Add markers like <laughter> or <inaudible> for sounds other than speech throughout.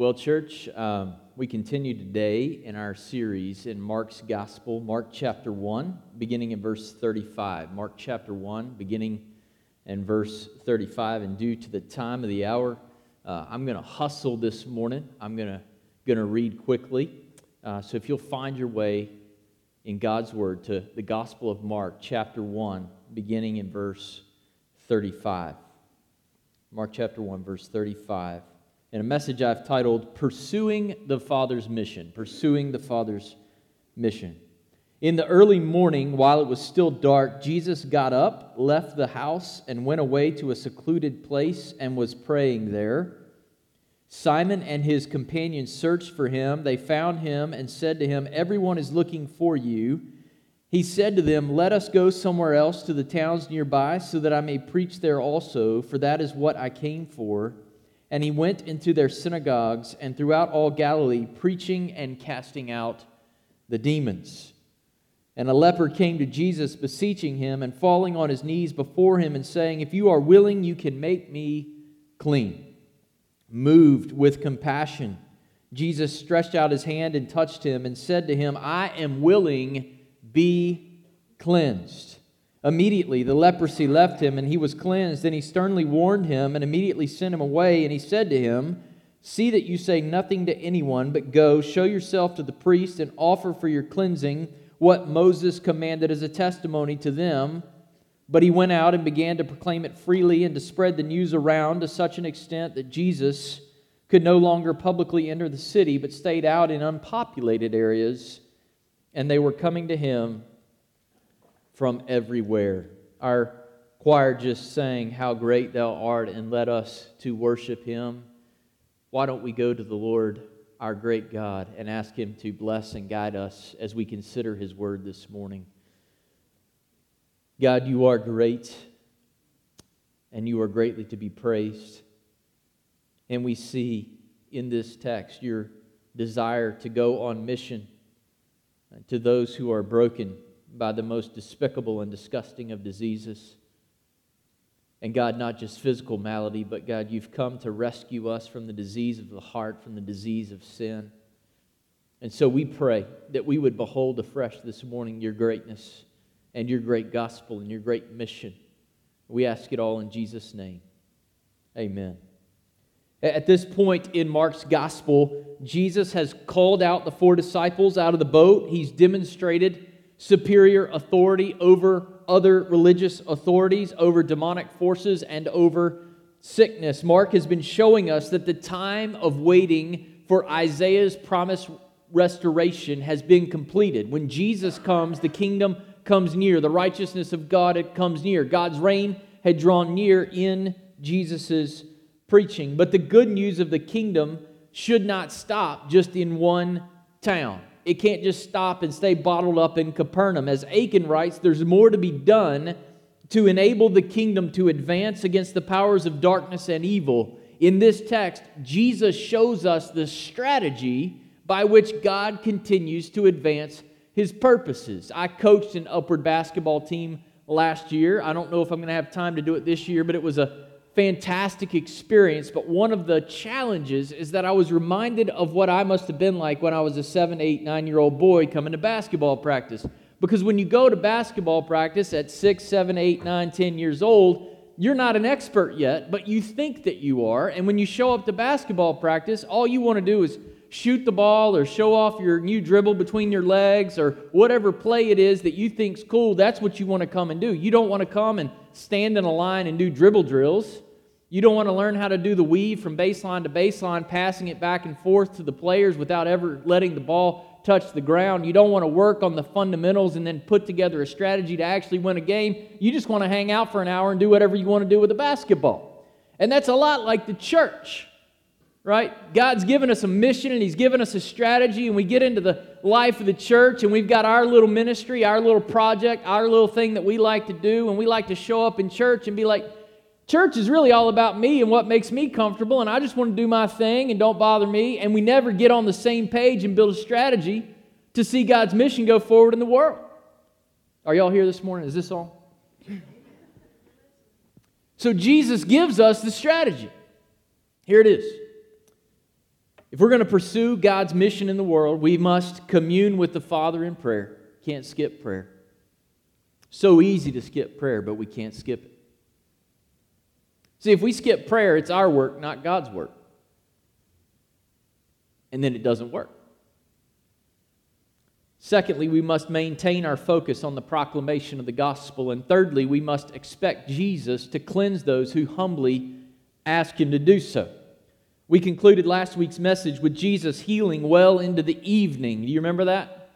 Well, church, um, we continue today in our series in Mark's Gospel, Mark chapter 1, beginning in verse 35. Mark chapter 1, beginning in verse 35. And due to the time of the hour, uh, I'm going to hustle this morning. I'm going to read quickly. Uh, so if you'll find your way in God's Word to the Gospel of Mark, chapter 1, beginning in verse 35. Mark chapter 1, verse 35 in a message I've titled Pursuing the Father's Mission. Pursuing the Father's Mission. In the early morning, while it was still dark, Jesus got up, left the house, and went away to a secluded place and was praying there. Simon and his companions searched for him. They found him and said to him, Everyone is looking for you. He said to them, Let us go somewhere else to the towns nearby, so that I may preach there also, for that is what I came for. And he went into their synagogues and throughout all Galilee, preaching and casting out the demons. And a leper came to Jesus, beseeching him and falling on his knees before him and saying, If you are willing, you can make me clean. Moved with compassion, Jesus stretched out his hand and touched him and said to him, I am willing, be cleansed. Immediately the leprosy left him, and he was cleansed. Then he sternly warned him and immediately sent him away. And he said to him, See that you say nothing to anyone, but go, show yourself to the priest, and offer for your cleansing what Moses commanded as a testimony to them. But he went out and began to proclaim it freely and to spread the news around to such an extent that Jesus could no longer publicly enter the city, but stayed out in unpopulated areas. And they were coming to him from everywhere. Our choir just sang, How Great Thou Art, and led us to worship Him. Why don't we go to the Lord, our great God, and ask Him to bless and guide us as we consider His word this morning? God, you are great, and you are greatly to be praised. And we see in this text your desire to go on mission to those who are broken by the most despicable and disgusting of diseases. And God, not just physical malady, but God, you've come to rescue us from the disease of the heart, from the disease of sin. And so we pray that we would behold afresh this morning your greatness and your great gospel and your great mission. We ask it all in Jesus' name. Amen. At this point in Mark's gospel, Jesus has called out the four disciples out of the boat. He's demonstrated superior authority over other religious authorities, over demonic forces, and over sickness. Mark has been showing us that the time of waiting for Isaiah's promised restoration has been completed. When Jesus comes, the kingdom comes near, the righteousness of God it comes near. God's reign had drawn near in Jesus' preaching. But the good news of the kingdom should not stop just in one town it can't just stop and stay bottled up in Capernaum. As Akin writes, there's more to be done to enable the kingdom to advance against the powers of darkness and evil. In this text, Jesus shows us the strategy by which God continues to advance his purposes. I coached an upward basketball team last year. I don't know if I'm going to have time to do it this year, but it was a fantastic experience, but one of the challenges is that I was reminded of what I must have been like when I was a seven, eight, nine year old boy coming to basketball practice. Because when you go to basketball practice at six, seven, eight, nine, ten years old, you're not an expert yet, but you think that you are. And when you show up to basketball practice, all you want to do is shoot the ball or show off your new dribble between your legs or whatever play it is that you think's cool, that's what you want to come and do. You don't want to come and stand in a line and do dribble drills. You don't want to learn how to do the weave from baseline to baseline, passing it back and forth to the players without ever letting the ball touch the ground. You don't want to work on the fundamentals and then put together a strategy to actually win a game. You just want to hang out for an hour and do whatever you want to do with the basketball. And that's a lot like the church right? God's given us a mission and He's given us a strategy, and we get into the life of the church, and we've got our little ministry, our little project, our little thing that we like to do, and we like to show up in church and be like, Church is really all about me and what makes me comfortable, and I just want to do my thing and don't bother me. And we never get on the same page and build a strategy to see God's mission go forward in the world. Are y'all here this morning? Is this all? So Jesus gives us the strategy. Here it is If we're going to pursue God's mission in the world, we must commune with the Father in prayer. Can't skip prayer. So easy to skip prayer, but we can't skip it. See, if we skip prayer, it's our work, not God's work. And then it doesn't work. Secondly, we must maintain our focus on the proclamation of the gospel. And thirdly, we must expect Jesus to cleanse those who humbly ask him to do so. We concluded last week's message with Jesus healing well into the evening. Do you remember that?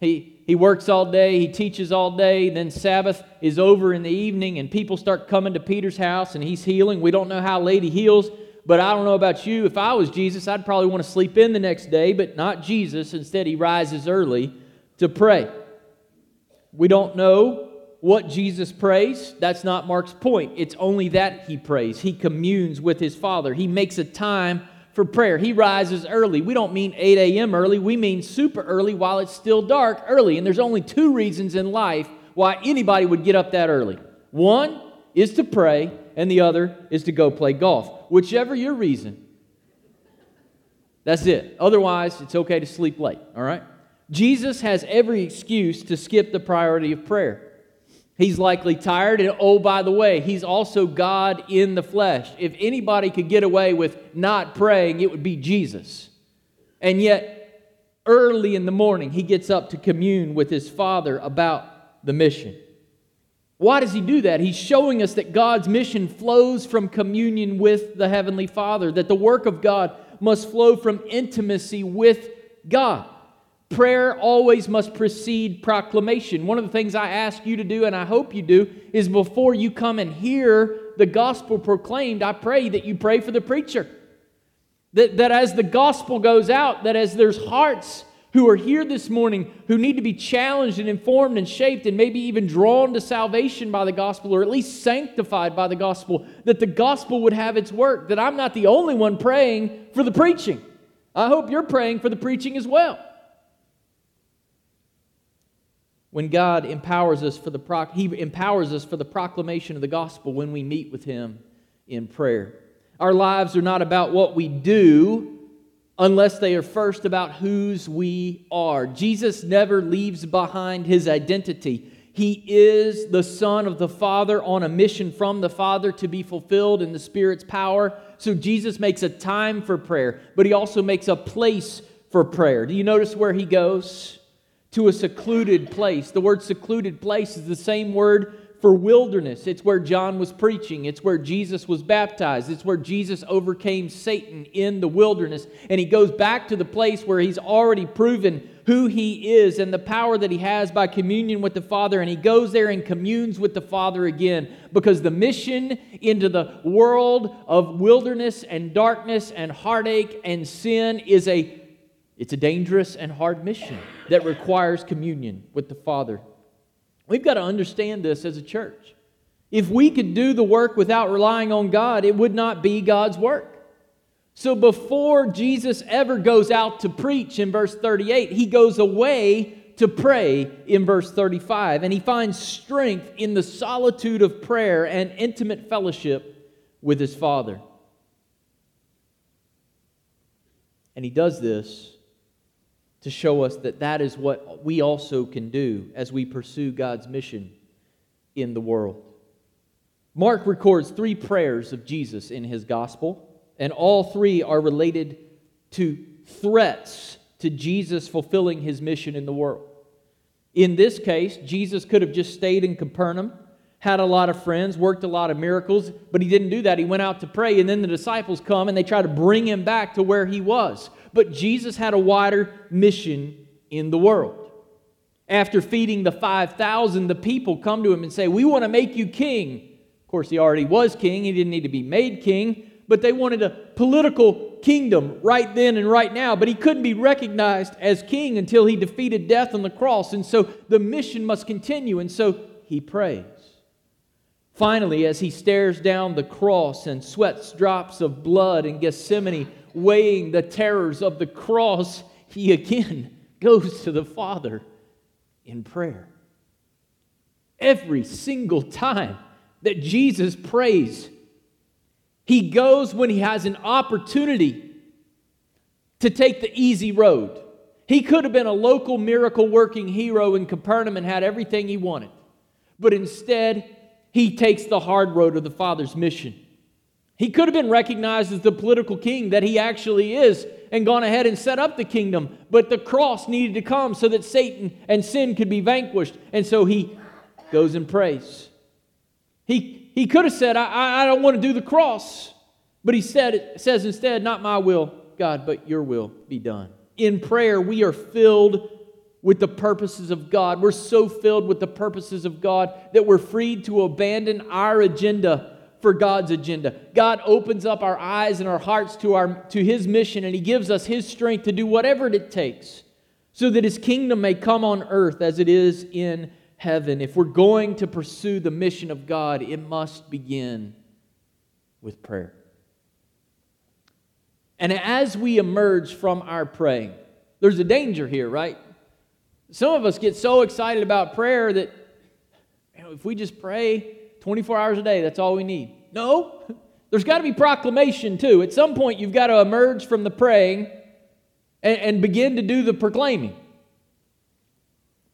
He, he works all day, he teaches all day, then Sabbath is over in the evening, and people start coming to Peter's house, and he's healing. We don't know how late he heals, but I don't know about you. If I was Jesus, I'd probably want to sleep in the next day, but not Jesus. Instead, he rises early to pray. We don't know what Jesus prays. That's not Mark's point. It's only that he prays. He communes with his Father. He makes a time for prayer. He rises early. We don't mean 8 a.m. early, we mean super early while it's still dark early. And there's only two reasons in life why anybody would get up that early one is to pray, and the other is to go play golf. Whichever your reason, that's it. Otherwise, it's okay to sleep late, all right? Jesus has every excuse to skip the priority of prayer. He's likely tired. And oh, by the way, he's also God in the flesh. If anybody could get away with not praying, it would be Jesus. And yet, early in the morning, he gets up to commune with his Father about the mission. Why does he do that? He's showing us that God's mission flows from communion with the Heavenly Father, that the work of God must flow from intimacy with God. Prayer always must precede proclamation. One of the things I ask you to do, and I hope you do, is before you come and hear the gospel proclaimed, I pray that you pray for the preacher. That, that as the gospel goes out, that as there's hearts who are here this morning who need to be challenged and informed and shaped and maybe even drawn to salvation by the gospel or at least sanctified by the gospel, that the gospel would have its work. That I'm not the only one praying for the preaching. I hope you're praying for the preaching as well when God empowers us for the he empowers us for the proclamation of the gospel when we meet with him in prayer. Our lives are not about what we do unless they are first about whose we are. Jesus never leaves behind his identity. He is the Son of the Father on a mission from the Father to be fulfilled in the Spirit's power. So Jesus makes a time for prayer, but he also makes a place for prayer. Do you notice where he goes? To a secluded place. The word secluded place is the same word for wilderness. It's where John was preaching. It's where Jesus was baptized. It's where Jesus overcame Satan in the wilderness. And he goes back to the place where he's already proven who he is and the power that he has by communion with the Father. And he goes there and communes with the Father again because the mission into the world of wilderness and darkness and heartache and sin is a it's a dangerous and hard mission that requires communion with the Father. We've got to understand this as a church. If we could do the work without relying on God, it would not be God's work. So before Jesus ever goes out to preach in verse 38, he goes away to pray in verse 35, and he finds strength in the solitude of prayer and intimate fellowship with his Father. And he does this to show us that that is what we also can do as we pursue God's mission in the world. Mark records three prayers of Jesus in his gospel, and all three are related to threats to Jesus fulfilling his mission in the world. In this case, Jesus could have just stayed in Capernaum, had a lot of friends, worked a lot of miracles, but he didn't do that. He went out to pray, and then the disciples come and they try to bring him back to where he was but Jesus had a wider mission in the world. After feeding the 5,000, the people come to him and say, We want to make you king. Of course, he already was king, he didn't need to be made king, but they wanted a political kingdom right then and right now. But he couldn't be recognized as king until he defeated death on the cross. And so the mission must continue. And so he prays. Finally, as he stares down the cross and sweats drops of blood in Gethsemane, weighing the terrors of the cross, he again <laughs> goes to the Father in prayer. Every single time that Jesus prays, he goes when he has an opportunity to take the easy road. He could have been a local miracle working hero in Capernaum and had everything he wanted. But instead, he takes the hard road of the Father's mission. He could have been recognized as the political king that he actually is and gone ahead and set up the kingdom, but the cross needed to come so that Satan and sin could be vanquished. And so he goes and prays. He, he could have said, I, I don't want to do the cross. But he said, says instead, Not my will, God, but your will be done. In prayer, we are filled with the purposes of God. We're so filled with the purposes of God that we're freed to abandon our agenda for God's agenda. God opens up our eyes and our hearts to, our, to His mission, and He gives us His strength to do whatever it takes so that His kingdom may come on earth as it is in heaven. If we're going to pursue the mission of God, it must begin with prayer. And as we emerge from our praying, there's a danger here, right? Some of us get so excited about prayer that you know, if we just pray 24 hours a day, that's all we need. No, <laughs> there's got to be proclamation too. At some point, you've got to emerge from the praying and, and begin to do the proclaiming.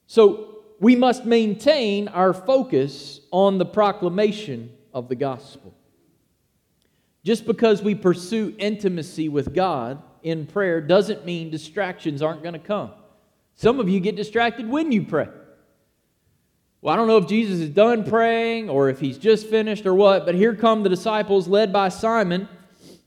So we must maintain our focus on the proclamation of the gospel. Just because we pursue intimacy with God in prayer doesn't mean distractions aren't going to come. Some of you get distracted when you pray. Well, I don't know if Jesus is done praying or if he's just finished or what, but here come the disciples led by Simon,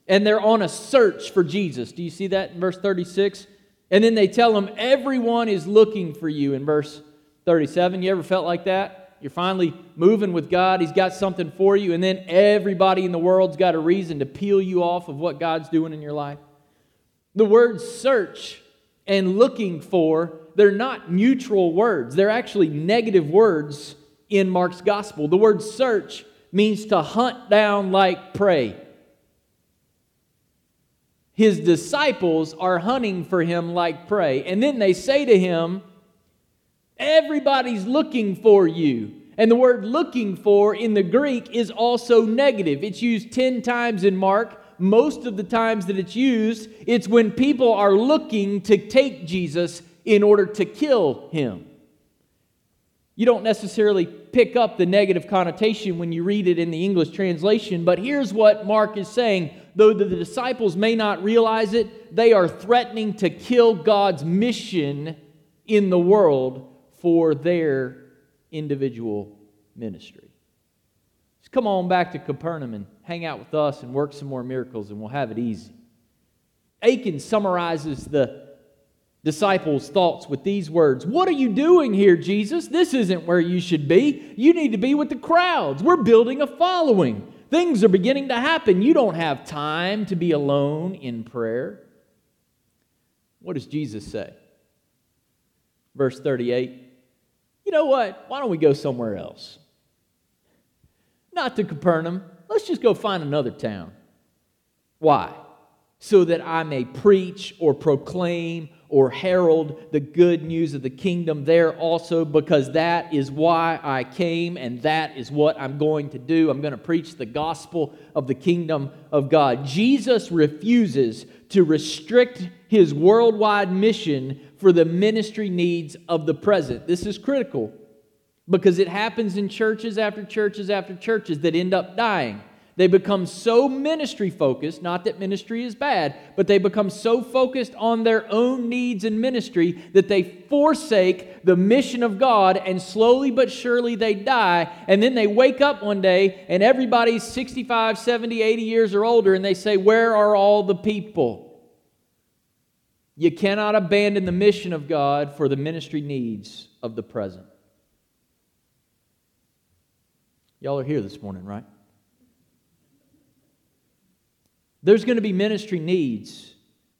and they're on a search for Jesus. Do you see that in verse 36? And then they tell him, Everyone is looking for you in verse 37. You ever felt like that? You're finally moving with God. He's got something for you. And then everybody in the world's got a reason to peel you off of what God's doing in your life. The words search and looking for, they're not neutral words. They're actually negative words in Mark's gospel. The word search means to hunt down like prey. His disciples are hunting for him like prey. And then they say to him, Everybody's looking for you. And the word looking for in the Greek is also negative. It's used 10 times in Mark. Most of the times that it's used, it's when people are looking to take Jesus in order to kill him. You don't necessarily pick up the negative connotation when you read it in the English translation, but here's what Mark is saying. Though the disciples may not realize it, they are threatening to kill God's mission in the world for their individual ministry. Just come on back to Capernaum and hang out with us and work some more miracles, and we'll have it easy. Akin summarizes the disciples' thoughts with these words What are you doing here, Jesus? This isn't where you should be. You need to be with the crowds. We're building a following. Things are beginning to happen. You don't have time to be alone in prayer. What does Jesus say? Verse 38 you know what? Why don't we go somewhere else? Not to Capernaum. Let's just go find another town. Why? So that I may preach or proclaim or herald the good news of the kingdom there also, because that is why I came and that is what I'm going to do. I'm going to preach the gospel of the kingdom of God. Jesus refuses to restrict his worldwide mission for the ministry needs of the present. This is critical because it happens in churches after churches after churches that end up dying. They become so ministry focused, not that ministry is bad, but they become so focused on their own needs and ministry that they forsake the mission of God and slowly but surely they die. And then they wake up one day and everybody's 65, 70, 80 years or older and they say, Where are all the people? You cannot abandon the mission of God for the ministry needs of the present. Y'all are here this morning, right? There's going to be ministry needs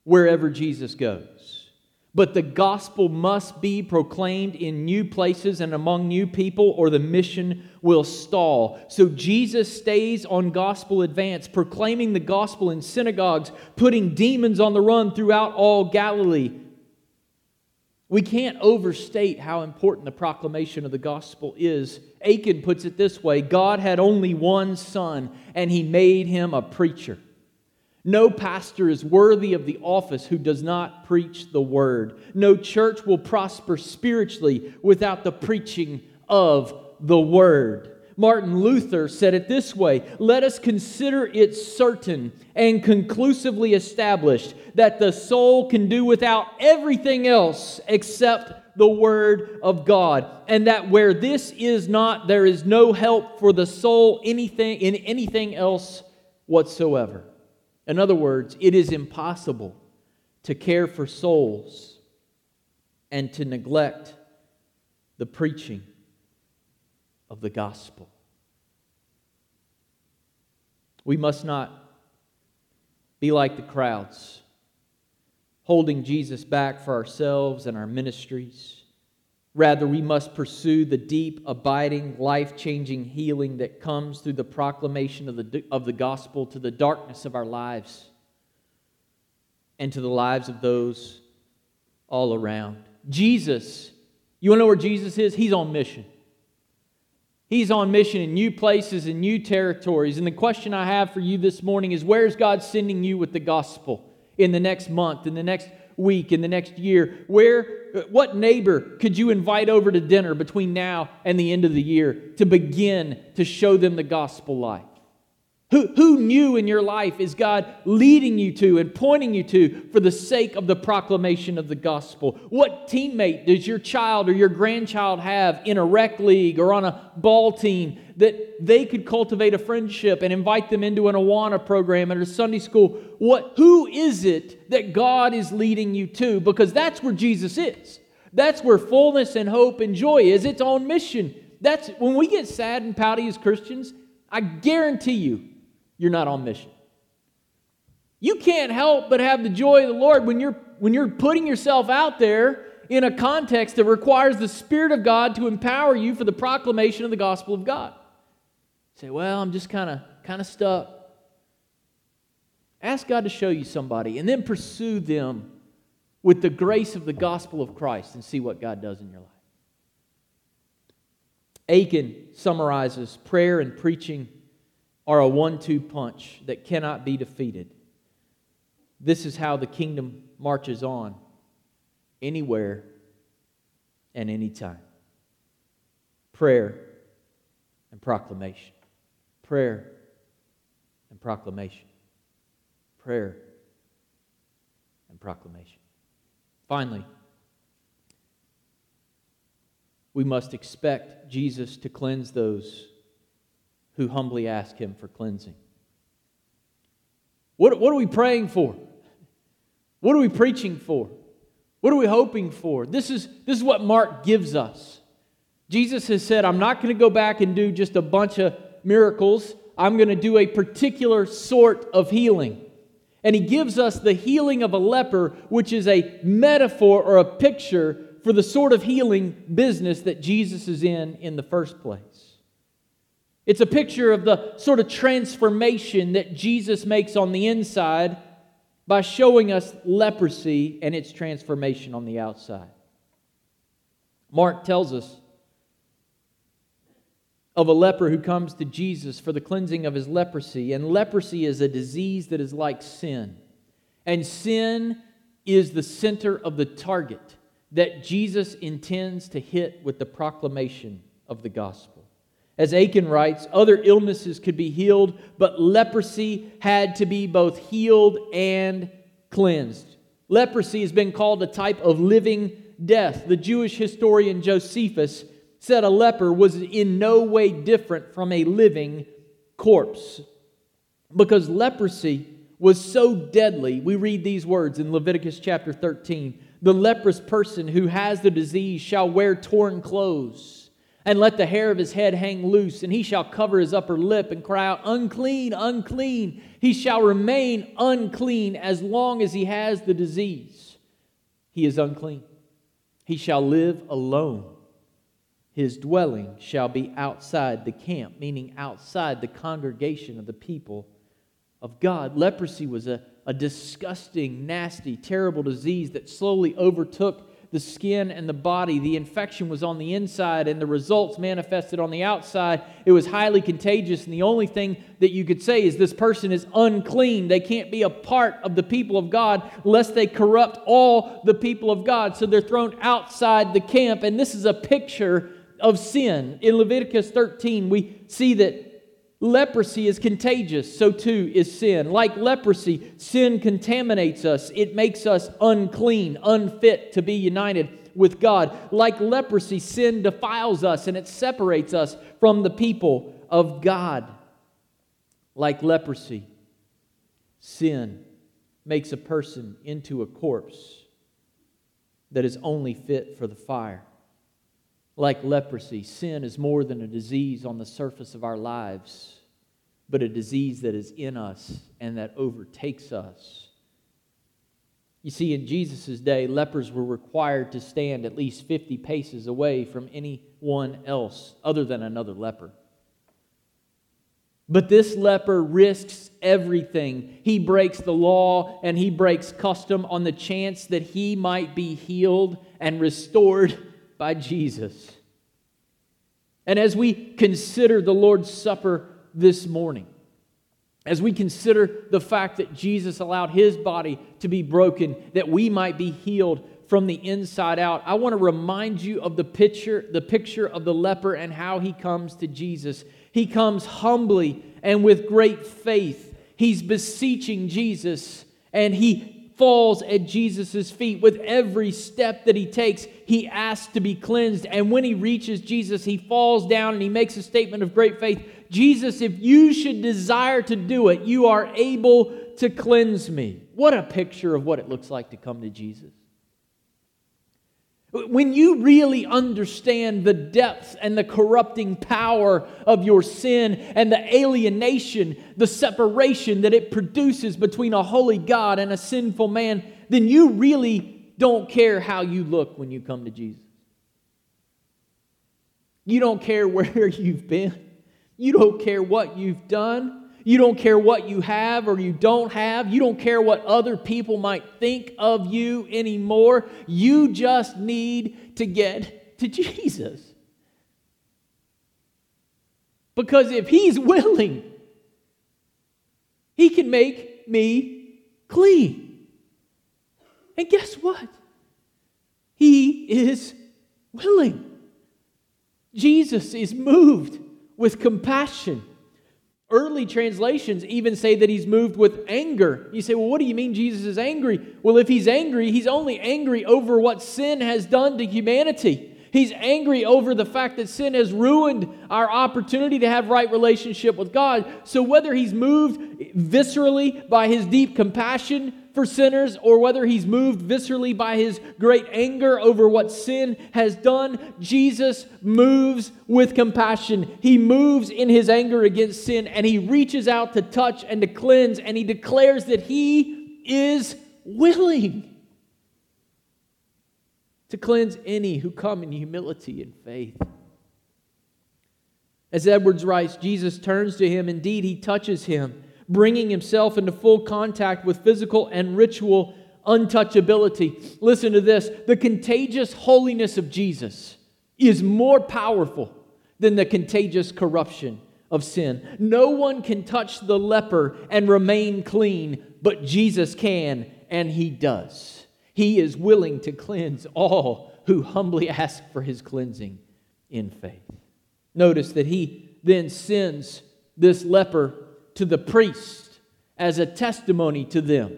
wherever Jesus goes. But the gospel must be proclaimed in new places and among new people, or the mission will stall. So Jesus stays on gospel advance, proclaiming the gospel in synagogues, putting demons on the run throughout all Galilee. We can't overstate how important the proclamation of the gospel is. Akin puts it this way God had only one son, and he made him a preacher. No pastor is worthy of the office who does not preach the word. No church will prosper spiritually without the preaching of the word. Martin Luther said it this way Let us consider it certain and conclusively established that the soul can do without everything else except the Word of God, and that where this is not, there is no help for the soul anything, in anything else whatsoever. In other words, it is impossible to care for souls and to neglect the preaching of the gospel. We must not be like the crowds, holding Jesus back for ourselves and our ministries. Rather, we must pursue the deep, abiding, life changing healing that comes through the proclamation of the, of the gospel to the darkness of our lives and to the lives of those all around. Jesus, you want to know where Jesus is? He's on mission. He's on mission in new places and new territories. And the question I have for you this morning is where's God sending you with the gospel in the next month, in the next week, in the next year? Where, uh, what neighbor could you invite over to dinner between now and the end of the year to begin to show them the gospel life? Who, who new in your life is God leading you to and pointing you to for the sake of the proclamation of the gospel? What teammate does your child or your grandchild have in a rec league or on a ball team that they could cultivate a friendship and invite them into an Awana program at a Sunday school? What, who is it that God is leading you to? Because that's where Jesus is. That's where fullness and hope and joy is. It's on mission. That's when we get sad and pouty as Christians, I guarantee you you're not on mission. You can't help but have the joy of the Lord when you're, when you're putting yourself out there in a context that requires the Spirit of God to empower you for the proclamation of the gospel of God. Say, well, I'm just kind of kind of stuck. Ask God to show you somebody and then pursue them with the grace of the gospel of Christ and see what God does in your life. Akin summarizes prayer and preaching are a one two punch that cannot be defeated. This is how the kingdom marches on anywhere and anytime. Prayer and proclamation. Prayer and proclamation. Prayer and proclamation. Finally, we must expect Jesus to cleanse those who humbly ask Him for cleansing. What, what are we praying for? What are we preaching for? What are we hoping for? This is, this is what Mark gives us. Jesus has said, I'm not going to go back and do just a bunch of miracles. I'm going to do a particular sort of healing. And he gives us the healing of a leper, which is a metaphor or a picture for the sort of healing business that Jesus is in in the first place. It's a picture of the sort of transformation that Jesus makes on the inside by showing us leprosy and its transformation on the outside. Mark tells us of a leper who comes to Jesus for the cleansing of his leprosy. And leprosy is a disease that is like sin. And sin is the center of the target that Jesus intends to hit with the proclamation of the gospel. As Akin writes, other illnesses could be healed, but leprosy had to be both healed and cleansed. Leprosy has been called a type of living death. The Jewish historian Josephus said a leper was in no way different from a living corpse. Because leprosy was so deadly, we read these words in Leviticus chapter 13 The leprous person who has the disease shall wear torn clothes and let the hair of his head hang loose, and he shall cover his upper lip and cry out, Unclean, unclean. He shall remain unclean as long as he has the disease. He is unclean. He shall live alone. His dwelling shall be outside the camp, meaning outside the congregation of the people of God. Leprosy was a, a disgusting, nasty, terrible disease that slowly overtook the skin and the body. The infection was on the inside, and the results manifested on the outside. It was highly contagious, and the only thing that you could say is this person is unclean. They can't be a part of the people of God lest they corrupt all the people of God. So they're thrown outside the camp, and this is a picture of sin. In Leviticus 13, we see that Leprosy is contagious, so too is sin. Like leprosy, sin contaminates us, it makes us unclean, unfit to be united with God. Like leprosy, sin defiles us and it separates us from the people of God. Like leprosy, sin makes a person into a corpse that is only fit for the fire. Like leprosy, sin is more than a disease on the surface of our lives, but a disease that is in us and that overtakes us. You see, in Jesus' day, lepers were required to stand at least 50 paces away from anyone else other than another leper. But this leper risks everything. He breaks the law and he breaks custom on the chance that he might be healed and restored by Jesus. And as we consider the Lord's Supper this morning, as we consider the fact that Jesus allowed his body to be broken that we might be healed from the inside out, I want to remind you of the picture, the picture of the leper and how he comes to Jesus. He comes humbly and with great faith. He's beseeching Jesus and he falls at Jesus' feet. With every step that he takes, he asks to be cleansed. And when he reaches Jesus, he falls down and he makes a statement of great faith Jesus, if you should desire to do it, you are able to cleanse me. What a picture of what it looks like to come to Jesus. When you really understand the depth and the corrupting power of your sin and the alienation, the separation that it produces between a holy God and a sinful man, then you really don't care how you look when you come to Jesus. You don't care <laughs> where you've been, you don't care what you've done. You don't care what you have or you don't have. You don't care what other people might think of you anymore. You just need to get to <laughs> Jesus. Because if He's willing, He can make me clean. And guess what? He is willing. Jesus is moved with compassion Early translations even say that he's moved with anger. You say, well, what do you mean Jesus is angry? Well, if he's angry, he's only angry over what sin has done to humanity. He's angry over the fact that sin has ruined our opportunity to have right relationship with God. So whether he's moved viscerally by his deep compassion for sinners or whether he's moved viscerally by his great anger over what sin has done, Jesus moves with compassion. He moves in his anger against sin and he reaches out to touch and to cleanse and he declares that he is willing to cleanse any who come in humility and faith. As Edwards writes, Jesus turns to him. Indeed, he touches him bringing himself into full contact with physical and ritual untouchability. Listen to this the contagious holiness of Jesus is more powerful than the contagious corruption of sin. No one can touch the leper and remain clean, but Jesus can, and he does. He is willing to cleanse all who humbly <laughs> ask for his cleansing in faith. Notice that he then sends this leper to the priest as a testimony to them.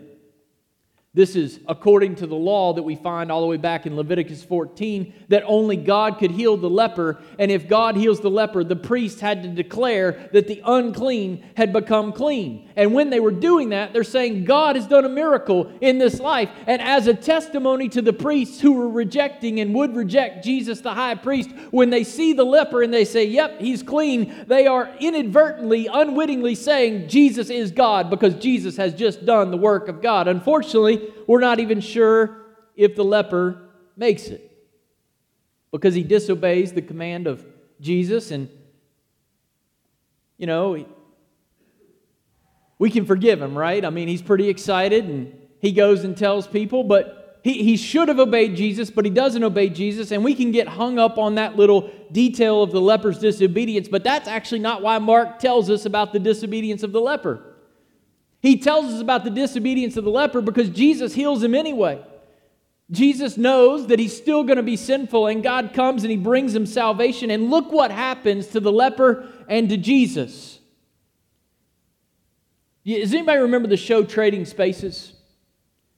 This is according to the law that we find all the way back in Leviticus 14 that only God could heal the leper. And if God heals the leper, the priest had to declare that the unclean had become clean. And when they were doing that, they're saying, God has done a miracle in this life. And as a testimony to the priests who were rejecting and would reject Jesus, the high priest, when they see the leper and they say, Yep, he's clean, they are inadvertently, unwittingly saying, Jesus is God because Jesus has just done the work of God. Unfortunately, we're not even sure if the leper makes it because he disobeys the command of Jesus. And, you know, we can forgive him, right? I mean, he's pretty excited and he goes and tells people, but he, he should have obeyed Jesus, but he doesn't obey Jesus, and we can get hung up on that little detail of the leper's disobedience, but that's actually not why Mark tells us about the disobedience of the leper. He tells us about the disobedience of the leper because Jesus heals him anyway. Jesus knows that he's still going to be sinful, and God comes and he brings him salvation. And look what happens to the leper and to Jesus. Does anybody remember the show Trading Spaces?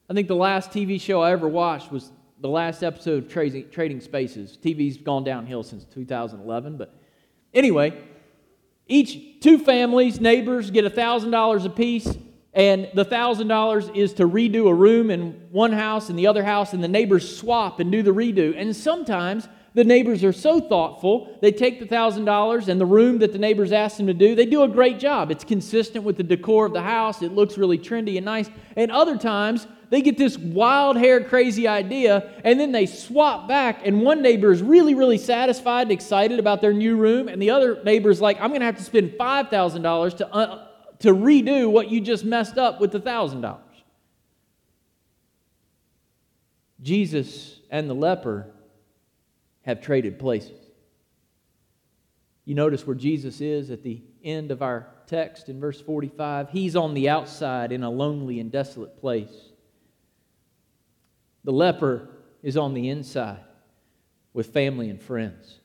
I think the last TV show I ever watched was the last episode of Trading, Trading Spaces. TV's gone downhill since 2011, but anyway, each two families, neighbors, get $1,000 apiece and the $1,000 is to redo a room in one house and the other house, and the neighbors swap and do the redo. And sometimes the neighbors are so thoughtful, they take the $1,000 and the room that the neighbors asked them to do, they do a great job. It's consistent with the decor of the house, it looks really trendy and nice. And other times, they get this wild hair crazy idea and then they swap back and one neighbor is really really satisfied and excited about their new room and the other neighbor is like i'm going to have to spend $5000 to uh, to redo what you just messed up with the $1,000. Jesus and the leper have traded places. You notice where Jesus is at the end of our text in verse 45. He's on the outside in a lonely and desolate place. The leper is on the inside with family and friends.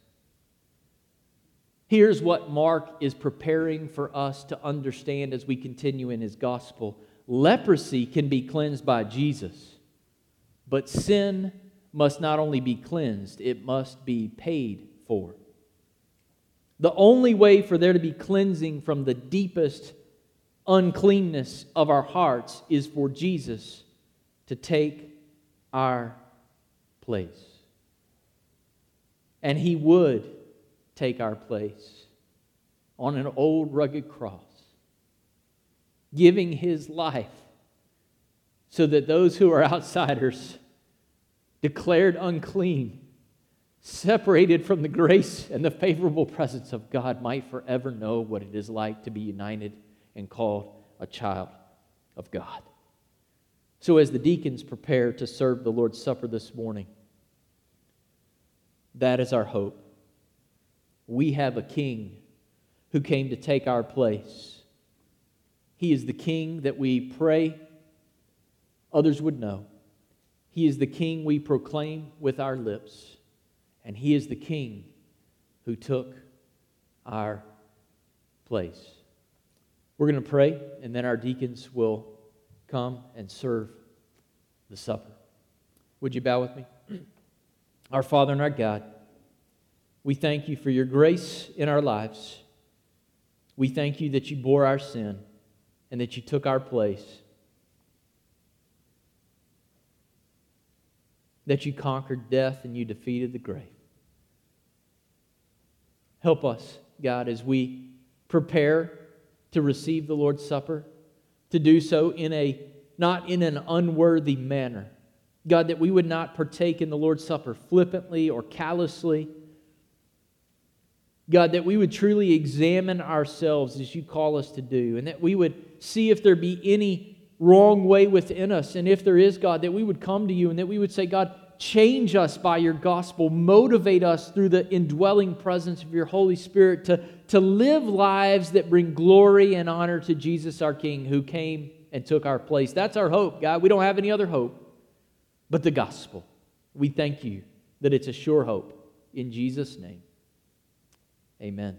Here's what Mark is preparing for us to understand as we continue in his gospel leprosy can be cleansed by Jesus, but sin must not only be cleansed, it must be paid for. The only way for there to be cleansing from the deepest uncleanness of our hearts is for Jesus to take our place. And he would take our place on an old rugged cross, giving his life so that those who are <laughs> outsiders, declared unclean, separated from the grace and the favorable presence of God, might forever know what it is like to be united and called a child of God. So, as the deacons prepare to serve the Lord's Supper this morning, that is our hope we have a king who came to take our place. He is the king that we pray others would know. He is the king we proclaim with our lips. And he is the king who took our place. We're going to pray, and then our deacons will come and serve the supper. Would you bow with me? <clears throat> Our Father and our God, we thank you for your grace in our lives. We thank you that you bore our sin and that you took our place. That you conquered death and you defeated the grave. Help us, God, as we prepare to receive the Lord's Supper, to do so in a not in an unworthy manner. God, that we would not partake in the Lord's Supper flippantly or callously God, that we would truly examine ourselves as you call us to do, and that we would see if there be any wrong way within us. And if there is, God, that we would come to you and that we would say, God, change us by your gospel, motivate us through the indwelling presence of your Holy Spirit to, to live lives that bring glory and honor to Jesus our King who came and took our place. That's our hope, God. We don't have any other hope but the gospel. We thank you that it's a sure hope. In Jesus' name. Amen.